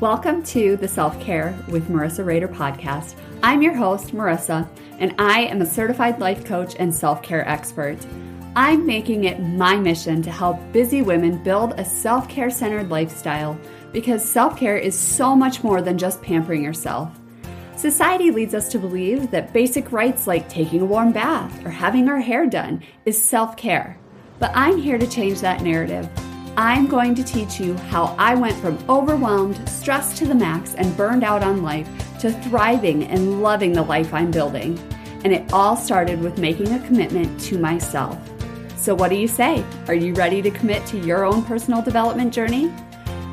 Welcome to the Self Care with Marissa Rader podcast. I'm your host, Marissa, and I am a certified life coach and self care expert. I'm making it my mission to help busy women build a self care centered lifestyle because self care is so much more than just pampering yourself. Society leads us to believe that basic rights like taking a warm bath or having our hair done is self care. But I'm here to change that narrative. I'm going to teach you how I went from overwhelmed, stressed to the max, and burned out on life to thriving and loving the life I'm building. And it all started with making a commitment to myself. So, what do you say? Are you ready to commit to your own personal development journey?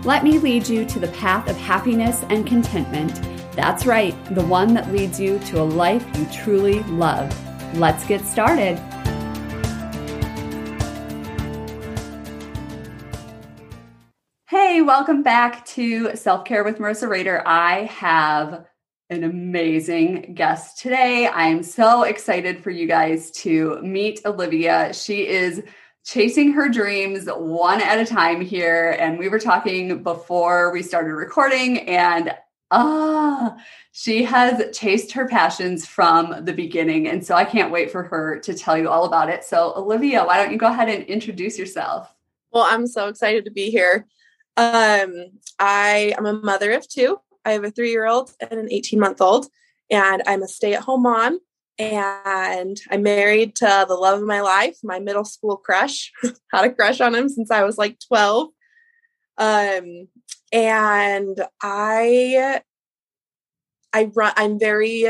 Let me lead you to the path of happiness and contentment. That's right, the one that leads you to a life you truly love. Let's get started. Welcome back to Self Care with Marissa Rader. I have an amazing guest today. I'm so excited for you guys to meet Olivia. She is chasing her dreams one at a time here. And we were talking before we started recording, and ah, she has chased her passions from the beginning. And so I can't wait for her to tell you all about it. So, Olivia, why don't you go ahead and introduce yourself? Well, I'm so excited to be here. Um, I am a mother of two. I have a three year old and an 18 month old, and I'm a stay at home mom. And I'm married to the love of my life, my middle school crush. Had a crush on him since I was like 12. Um, and I, I run, I'm very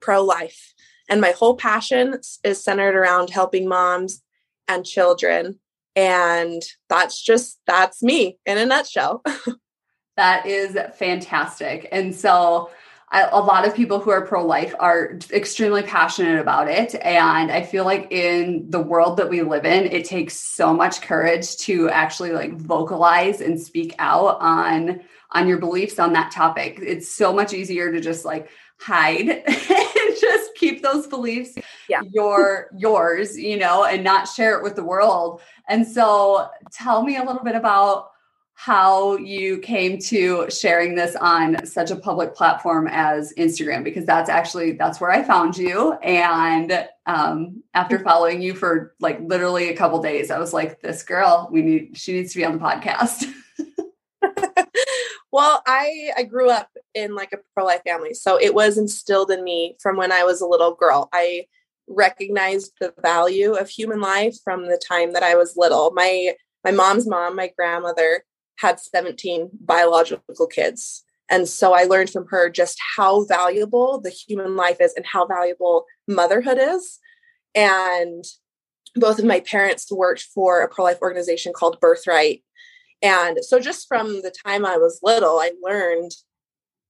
pro life, and my whole passion is centered around helping moms and children and that's just, that's me in a nutshell. that is fantastic. And so, I, a lot of people who are pro life are extremely passionate about it. And I feel like in the world that we live in, it takes so much courage to actually like vocalize and speak out on on your beliefs on that topic. It's so much easier to just like hide and just keep those beliefs yeah. your yours, you know, and not share it with the world. And so tell me a little bit about how you came to sharing this on such a public platform as Instagram because that's actually that's where I found you and um, after following you for like literally a couple days I was like this girl we need she needs to be on the podcast. well, I I grew up in like a pro-life family so it was instilled in me from when I was a little girl. I recognized the value of human life from the time that I was little. My my mom's mom, my grandmother had 17 biological kids. And so I learned from her just how valuable the human life is and how valuable motherhood is. And both of my parents worked for a pro life organization called Birthright. And so just from the time I was little, I learned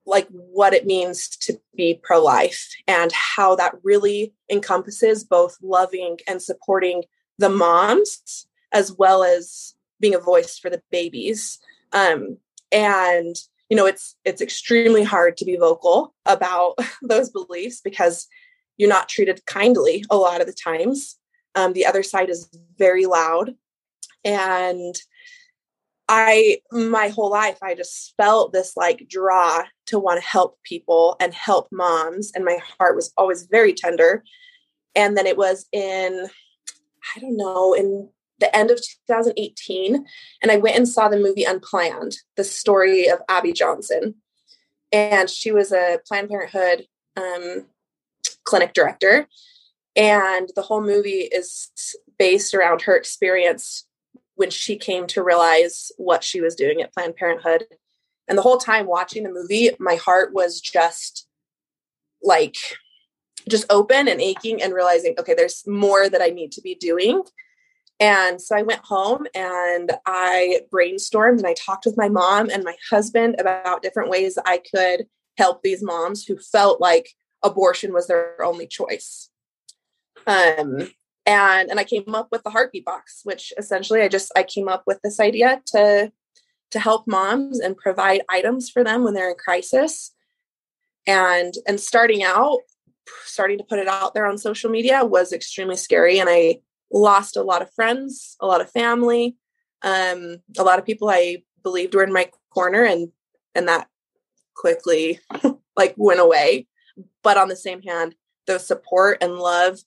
like what it means to be pro life and how that really encompasses both loving and supporting the moms as well as being a voice for the babies. Um, and you know it's it's extremely hard to be vocal about those beliefs because you're not treated kindly a lot of the times. Um, the other side is very loud. And i my whole life i just felt this like draw to want to help people and help moms and my heart was always very tender and then it was in i don't know in the end of 2018 and I went and saw the movie Unplanned, the story of Abby Johnson. And she was a Planned Parenthood um, clinic director. And the whole movie is based around her experience when she came to realize what she was doing at Planned Parenthood. And the whole time watching the movie, my heart was just like, just open and aching and realizing, okay, there's more that I need to be doing and so I went home and I brainstormed and I talked with my mom and my husband about different ways I could help these moms who felt like abortion was their only choice. Um, and and I came up with the heartbeat box, which essentially I just I came up with this idea to to help moms and provide items for them when they're in crisis. And and starting out, starting to put it out there on social media was extremely scary. And I lost a lot of friends, a lot of family, um, a lot of people I believed were in my corner, and and that quickly like went away but on the same hand the support and love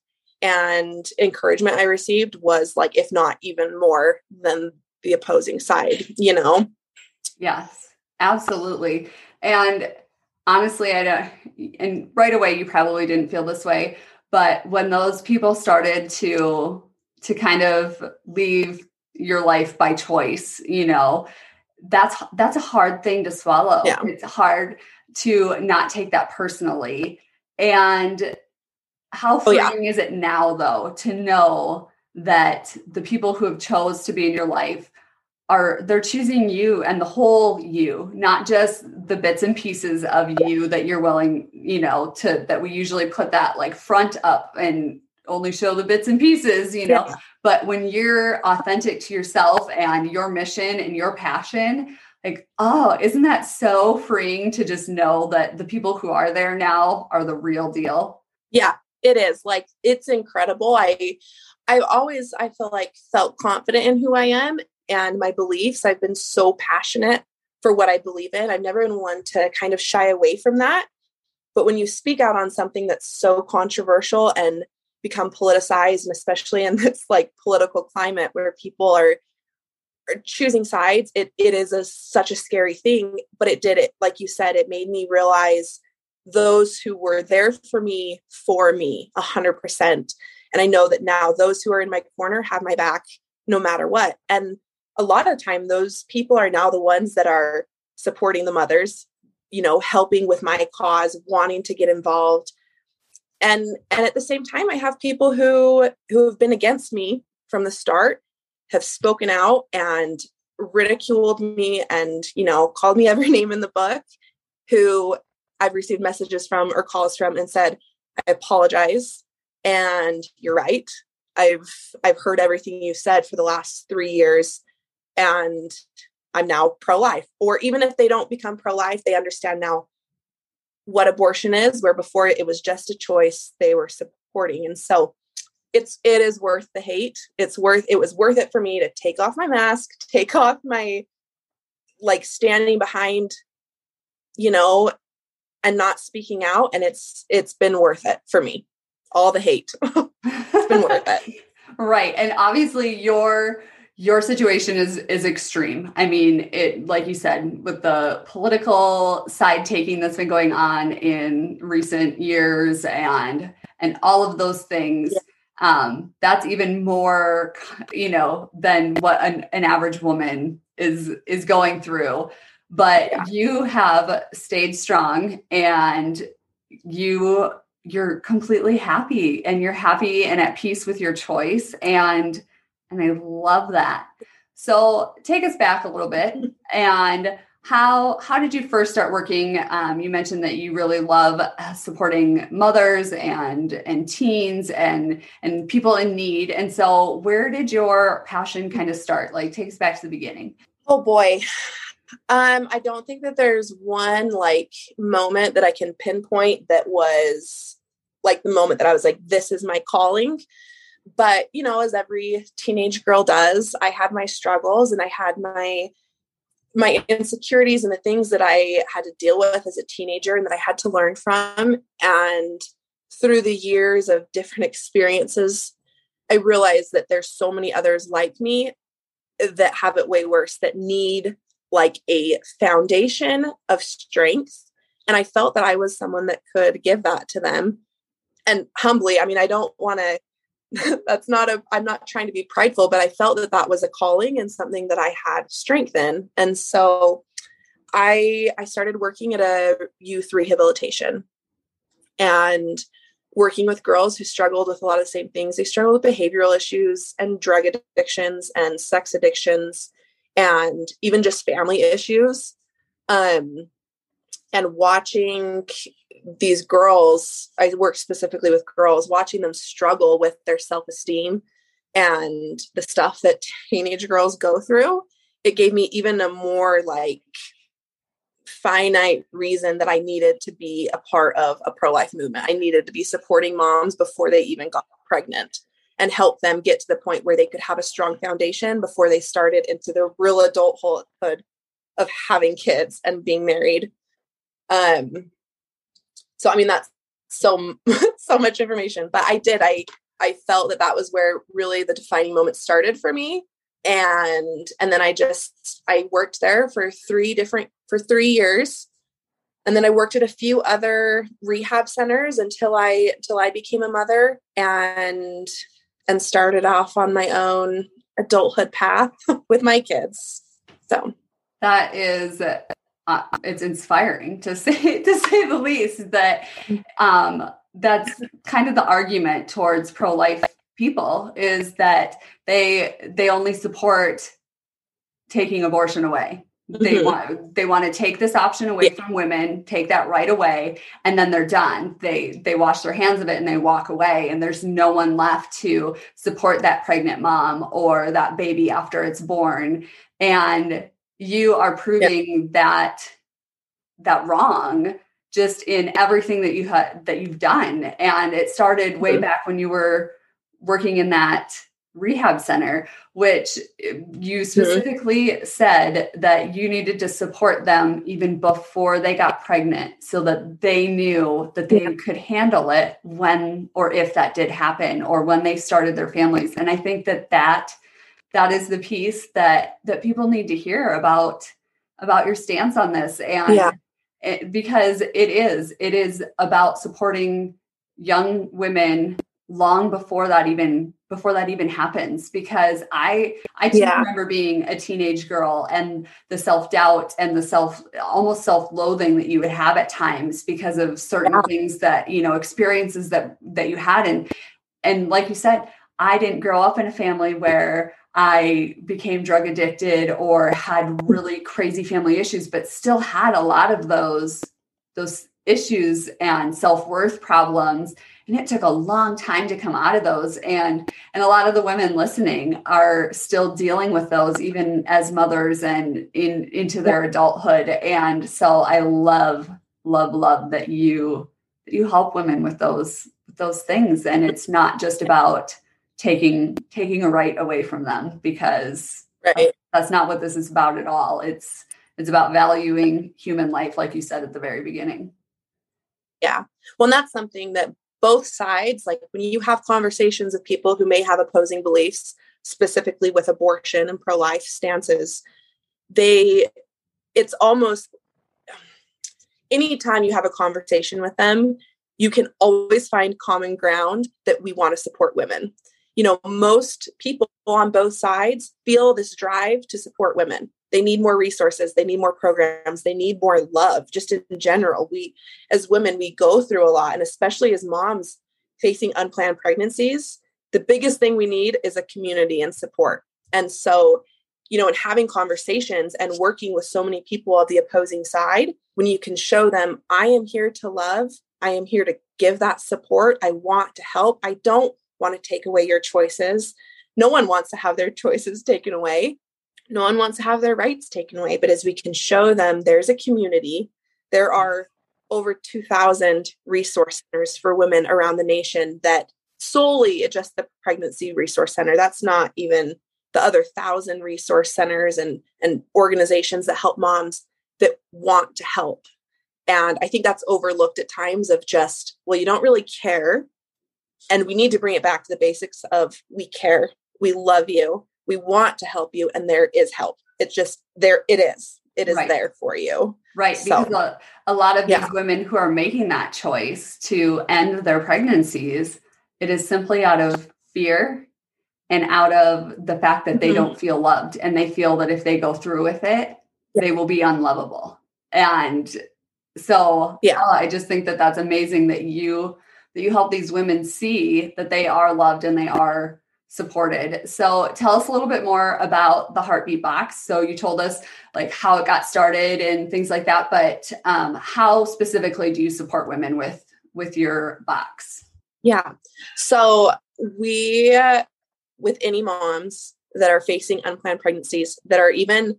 and encouragement i received was like if not even more than the opposing side you know? Yes absolutely. And honestly i don't and right away you probably didn't feel this way but when those people started to to kind of leave your life by choice you know that's that's a hard thing to swallow. Yeah. it's hard to not take that personally. And how freeing oh, yeah. is it now though to know that the people who have chose to be in your life are they're choosing you and the whole you not just the bits and pieces of you that you're willing you know to that we usually put that like front up and only show the bits and pieces you know yeah. but when you're authentic to yourself and your mission and your passion like oh isn't that so freeing to just know that the people who are there now are the real deal yeah it is like it's incredible i i've always i feel like felt confident in who i am and my beliefs. I've been so passionate for what I believe in. I've never been one to kind of shy away from that. But when you speak out on something that's so controversial and become politicized, and especially in this like political climate where people are, are choosing sides, it it is a, such a scary thing. But it did it, like you said, it made me realize those who were there for me for me a hundred percent. And I know that now those who are in my corner have my back no matter what. And a lot of time those people are now the ones that are supporting the mothers you know helping with my cause wanting to get involved and and at the same time i have people who who have been against me from the start have spoken out and ridiculed me and you know called me every name in the book who i've received messages from or calls from and said i apologize and you're right i've i've heard everything you said for the last 3 years and I'm now pro life. Or even if they don't become pro life, they understand now what abortion is, where before it was just a choice they were supporting. And so it's it is worth the hate. It's worth it was worth it for me to take off my mask, take off my like standing behind, you know, and not speaking out. And it's it's been worth it for me. All the hate. it's been worth it. Right. And obviously your your situation is is extreme. I mean, it like you said with the political side taking that's been going on in recent years and and all of those things. Yeah. Um, that's even more, you know, than what an, an average woman is is going through. But yeah. you have stayed strong and you you're completely happy and you're happy and at peace with your choice and and I love that. So take us back a little bit and how how did you first start working? Um, you mentioned that you really love uh, supporting mothers and and teens and and people in need. And so where did your passion kind of start? Like take us back to the beginning. Oh boy um i don't think that there's one like moment that i can pinpoint that was like the moment that i was like this is my calling. But you know as every teenage girl does i had my struggles and i had my my insecurities and the things that i had to deal with as a teenager and that i had to learn from. And through the years of different experiences i realized that there's so many others like me that have it way worse that need like a foundation of strength and i felt that i was someone that could give that to them. And humbly i mean i don't want to that's not a i'm not trying to be prideful but i felt that that was a calling and something that i had strength in. And so i i started working at a youth rehabilitation and working with girls who struggled with a lot of the same things. They struggled with behavioral issues and drug addictions and sex addictions and even just family issues um and watching these girls, I work specifically with girls, watching them struggle with their self esteem and the stuff that teenage girls go through, it gave me even a more like finite reason that I needed to be a part of a pro life movement. I needed to be supporting moms before they even got pregnant and help them get to the point where they could have a strong foundation before they started into the real adulthood of having kids and being married. Um, so I mean that's so so much information, but I did I I felt that that was where really the defining moment started for me, and and then I just I worked there for three different for three years, and then I worked at a few other rehab centers until I until I became a mother. And and started off on my own adulthood path with my kids. So that is uh, it's inspiring to say to say the least that um, that's kind of the argument towards pro-life people is that they they only support taking abortion away they mm-hmm. want they want to take this option away yeah. from women take that right away and then they're done they they wash their hands of it and they walk away and there's no one left to support that pregnant mom or that baby after it's born and you are proving yeah. that that wrong just in everything that you had that you've done and it started way mm-hmm. back when you were working in that rehab center which you mm-hmm. specifically mm-hmm. said that you needed to support them even before they got pregnant so that they knew that they yeah. could handle it when or if that did happen or when they started their families and i think that that that is the piece that that people need to hear about about your stance on this and yeah. it, because it is it is about supporting young women long before that even before that even happens because i i do yeah. remember being a teenage girl and the self-doubt and the self almost self-loathing that you would have at times because of certain yeah. things that you know experiences that that you had and and like you said i didn't grow up in a family where I became drug addicted or had really crazy family issues, but still had a lot of those those issues and self-worth problems and it took a long time to come out of those and and a lot of the women listening are still dealing with those even as mothers and in into their adulthood and so i love love love that you that you help women with those with those things and it's not just about taking taking a right away from them because right. that's not what this is about at all. It's it's about valuing human life, like you said at the very beginning. Yeah. Well, and that's something that both sides, like when you have conversations with people who may have opposing beliefs, specifically with abortion and pro-life stances, they it's almost anytime you have a conversation with them, you can always find common ground that we want to support women you know, most people on both sides feel this drive to support women. They need more resources, they need more programs, they need more love just in general. We as women we go through a lot and especially as moms facing unplanned pregnancies, the biggest thing we need is a community and support. And so, you know, in having conversations and working with so many people of the opposing side, when you can show them, I am here to love, I am here to give that support, I want to help, I don't want to take away your choices. No one wants to have their choices taken away. No one wants to have their rights taken away. But as we can show them, there's a community. There mm-hmm. are over 2,000 resource centers for women around the nation that solely just the pregnancy resource center. That's not even the other thousand resource centers and, and organizations that help moms that want to help. And I think that's overlooked at times of just, well, you don't really care and we need to bring it back to the basics of we care, we love you, we want to help you, and there is help. It's just there, it is. It is right. there for you. Right. So, because a, a, lot of yeah. these women who are making that choice to end their pregnancies, it is simply out of fear and out of the fact that they mm-hmm. don't feel loved and they feel that if they go through with it, yeah. they will be unlovable. And so, yeah, I just think that that's amazing that you that you help these women see that they are loved and they are supported. So tell us a little bit more about the heartbeat box. So you told us like how it got started and things like that, but um, how specifically do you support women with with your box? Yeah. So we with any moms that are facing unplanned pregnancies that are even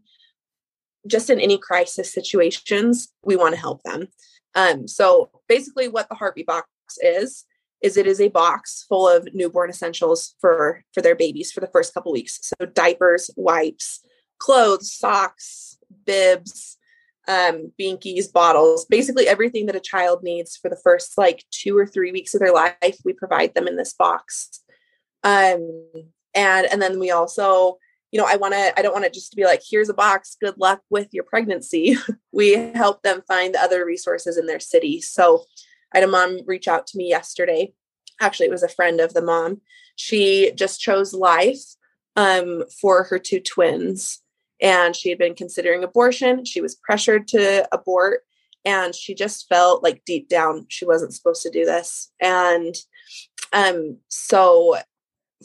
just in any crisis situations, we want to help them. Um, so basically what the heartbeat box is is it is a box full of newborn essentials for for their babies for the first couple weeks so diapers wipes clothes socks bibs, um, binkies, bottles, basically everything that a child needs for the first like two or three weeks of their life. We provide them in this box. Um, and and then we also, you know, I want to, I don't want it just to be like, here's a box, good luck with your pregnancy. we help them find other resources in their city. So I had a mom reach out to me yesterday. Actually, it was a friend of the mom. She just chose life um, for her two twins and she had been considering abortion. She was pressured to abort and she just felt like deep down she wasn't supposed to do this. And um so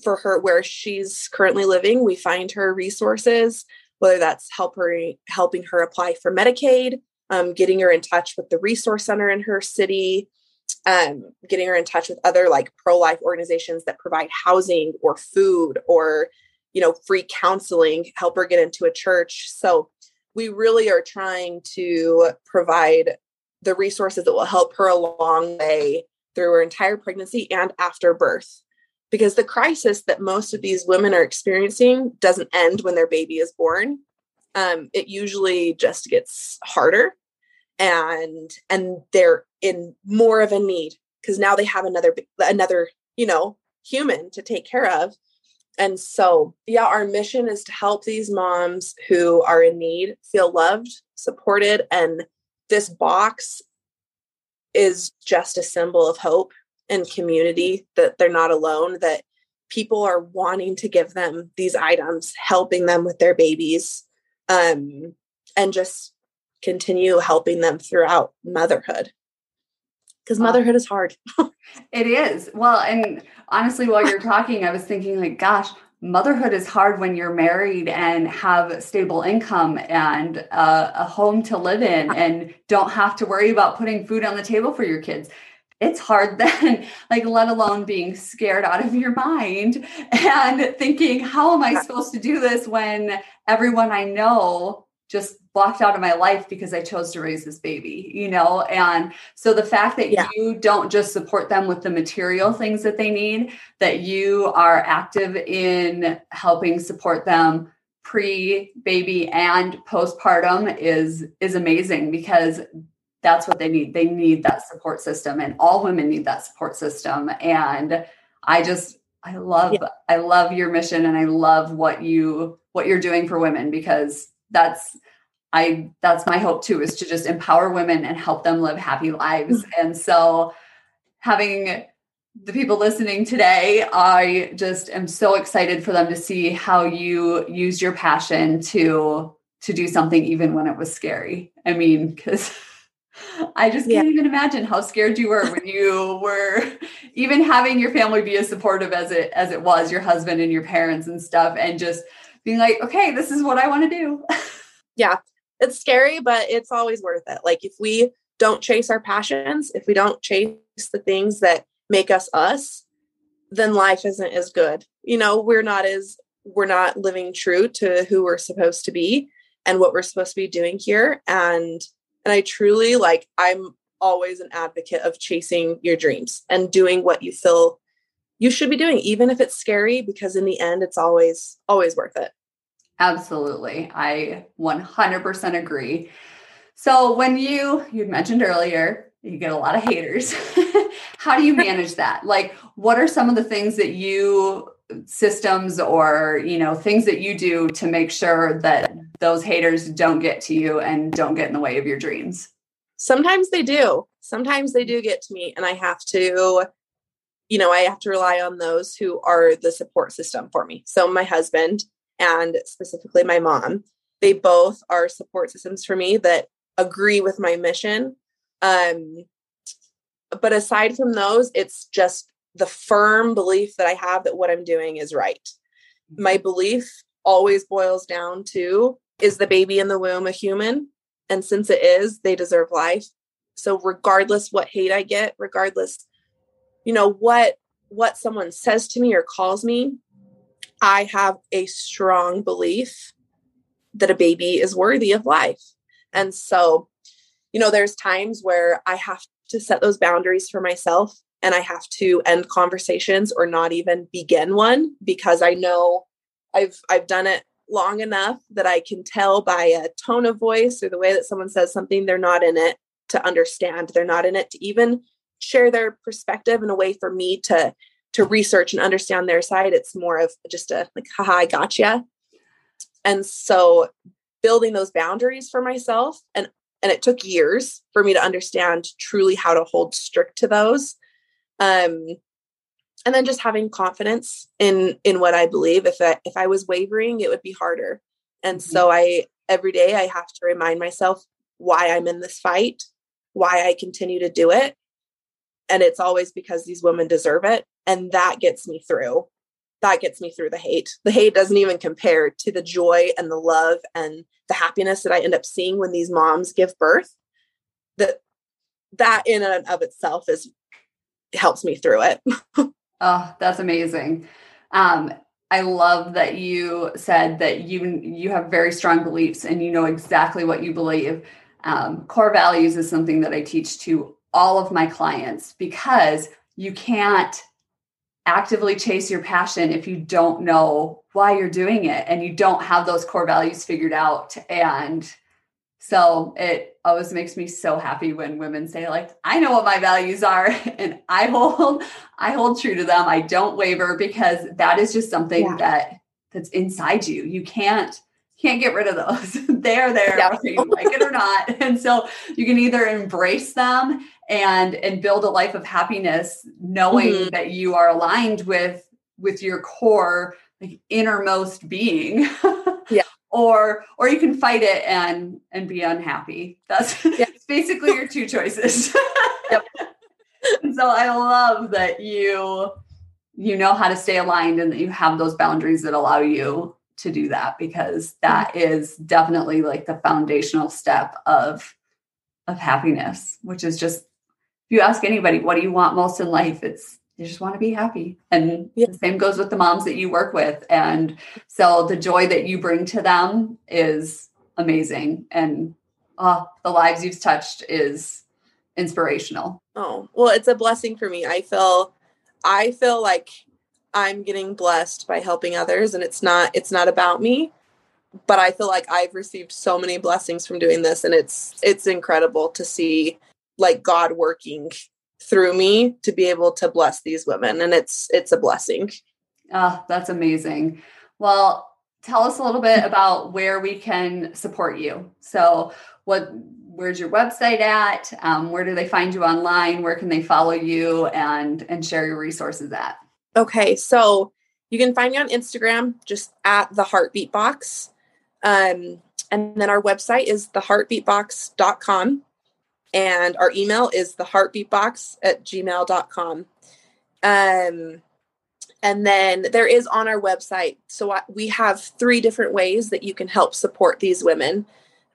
for her where she's currently living, we find her resources, whether that's help her helping her apply for Medicaid, um, getting her in touch with the resource center in her city, um, getting her in touch with other like pro-life organizations that provide housing or food or you know, free counseling, help her get into a church. So we really are trying to provide the resources that will help her along the way through her entire pregnancy and after birth. Because the crisis that most of these women are experiencing doesn't end when their baby is born. Um, it usually just gets harder and and they're in more of a need because now they have another another you know human to take care of. And so, yeah, our mission is to help these moms who are in need feel loved, supported, and this box is just a symbol of hope and community that they're not alone, that people are wanting to give them these items, helping them with their babies, um, and just continue helping them throughout motherhood. Because motherhood is hard. it is. Well, and honestly, while you're talking, I was thinking, like, gosh, motherhood is hard when you're married and have stable income and uh, a home to live in and don't have to worry about putting food on the table for your kids it's hard then like let alone being scared out of your mind and thinking how am i supposed to do this when everyone i know just blocked out of my life because I chose to raise this baby, you know? And so the fact that yeah. you don't just support them with the material things that they need, that you are active in helping support them pre baby and postpartum is is amazing because that's what they need. They need that support system and all women need that support system and I just I love yeah. I love your mission and I love what you what you're doing for women because that's I that's my hope too is to just empower women and help them live happy lives. Mm-hmm. And so having the people listening today, I just am so excited for them to see how you used your passion to to do something even when it was scary. I mean, cuz I just can't yeah. even imagine how scared you were when you were even having your family be as supportive as it as it was, your husband and your parents and stuff, and just being like, okay, this is what I want to do. Yeah it's scary, but it's always worth it. Like if we don't chase our passions, if we don't chase the things that make us us, then life isn't as good. You know, we're not as we're not living true to who we're supposed to be and what we're supposed to be doing here and and I truly like I'm always an advocate of chasing your dreams and doing what you feel you should be doing even if it's scary because in the end it's always always worth it. Absolutely. I 100% agree. So when you you mentioned earlier, you get a lot of haters. How do you manage that? Like what are some of the things that you systems or, you know, things that you do to make sure that those haters don't get to you and don't get in the way of your dreams? Sometimes they do. Sometimes they do get to me and I have to you know, I have to rely on those who are the support system for me. So my husband, and specifically my mom. They both are support systems for me that agree with my mission. Um, but aside from those, it's just the firm belief that I have that what I'm doing is right. My belief always boils down to is the baby in the womb a human? And since it is, they deserve life. So regardless what hate I get, regardless, you know, what what someone says to me or calls me, I have a strong belief that a baby is worthy of life. And so, you know, there's times where I have to set those boundaries for myself and I have to end conversations or not even begin one because I know I've I've done it long enough that I can tell by a tone of voice or the way that someone says something, they're not in it to understand. They're not in it to even share their perspective in a way for me to to research and understand their side. It's more of just a like, haha, I gotcha. And so building those boundaries for myself and and it took years for me to understand truly how to hold strict to those um and then just having confidence in in what i believe if i if i was wavering it would be harder and mm-hmm. so i every day i have to remind myself why i'm in this fight why i continue to do it and it's always because these women deserve it and that gets me through that gets me through the hate. The hate doesn't even compare to the joy and the love and the happiness that I end up seeing when these moms give birth. That that in and of itself is helps me through it. oh, that's amazing. Um, I love that you said that you you have very strong beliefs and you know exactly what you believe. Um, core values is something that I teach to all of my clients because you can't actively chase your passion if you don't know why you're doing it and you don't have those core values figured out and so it always makes me so happy when women say like i know what my values are and i hold i hold true to them i don't waver because that is just something yeah. that that's inside you you can't can't get rid of those. They're there yeah. whether you like it or not. And so you can either embrace them and and build a life of happiness knowing mm-hmm. that you are aligned with with your core like innermost being. Or or you can fight it and and be unhappy. That's yeah. basically your two choices. yep. so I love that you you know how to stay aligned and that you have those boundaries that allow you to do that because mm-hmm. that is definitely like the foundational step of of happiness which is just if you ask anybody what do you want most in life it's you just want to be happy. And yeah. the same goes with the moms that you work with. And so the joy that you bring to them is amazing. And oh, the lives you've touched is inspirational. Oh well it's a blessing for me. I feel i feel like I'm getting blessed by helping others and it's not it's not about me but I feel like I've received so many blessings from doing this and it's it's incredible to see like God working through me to be able to bless these women and it's it's a blessing. Oh, that's amazing. Well, tell us a little bit about where we can support you. So, what where's your website at? Um, where do they find you online? Where can they follow you and and share your resources at? Okay, so you can find me on Instagram just at the heartbeat box. Um, and then our website is theheartbeatbox.com. And our email is theheartbeatbox at gmail.com. Um, and then there is on our website. So we have three different ways that you can help support these women.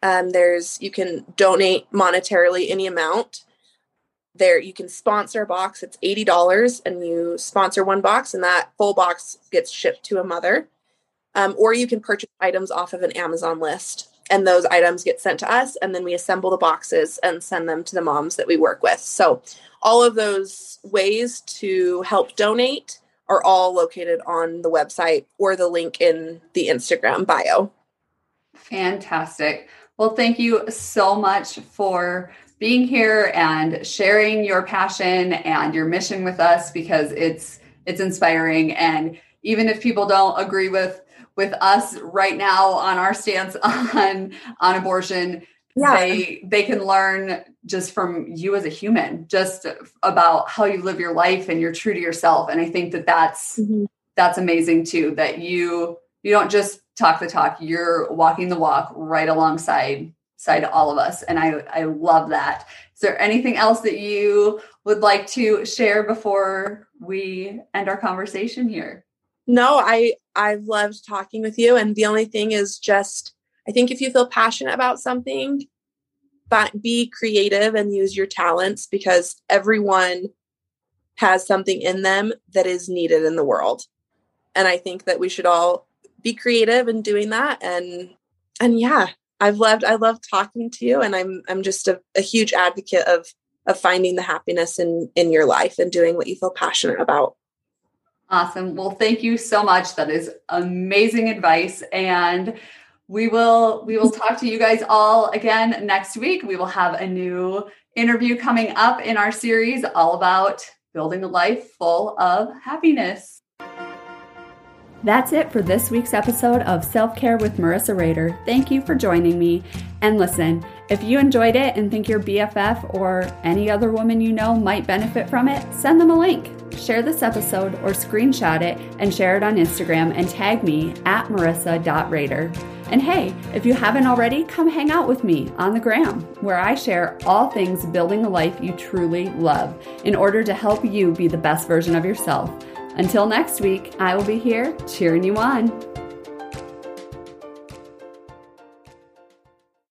Um, there's you can donate monetarily any amount there you can sponsor a box it's $80 and you sponsor one box and that full box gets shipped to a mother um, or you can purchase items off of an amazon list and those items get sent to us and then we assemble the boxes and send them to the moms that we work with. So all of those ways to help donate are all located on the website or the link in the instagram bio. Fantastic. Well thank you so much for being here and sharing your passion and your mission with us because it's it's inspiring. And even if people don't agree with with us right now on our stance on on abortion yeah. they they can learn just from you as a human just about how you live your life and you're true to yourself and i think that that's mm-hmm. that's amazing too that you you don't just talk the talk you're walking the walk right alongside side all of us. And I, I love that. Is there anything else that you would like to share before we end our conversation here? No, I I've loved talking with you. And the only thing is just I think if you feel passionate about something, but be creative and use your talents because everyone has something in them that is needed in the world. And I think that we should all be creative in doing that and and yeah, I've loved I love talking to you and I'm I'm just a, a huge advocate of of finding the happiness in in your life and doing what you feel passionate about. Awesome. Well, thank you so much. That is amazing advice. And we will we will talk to you guys all again next week. We will have a new interview coming up in our series all about building a life full of happiness. That's it for this week's episode of Self Care with Marissa Rader. Thank you for joining me. And listen, if you enjoyed it and think your BFF or any other woman you know might benefit from it, send them a link. Share this episode or screenshot it and share it on Instagram and tag me at marissa.rader. And hey, if you haven't already, come hang out with me on the gram, where I share all things building a life you truly love in order to help you be the best version of yourself. Until next week, I will be here cheering you on.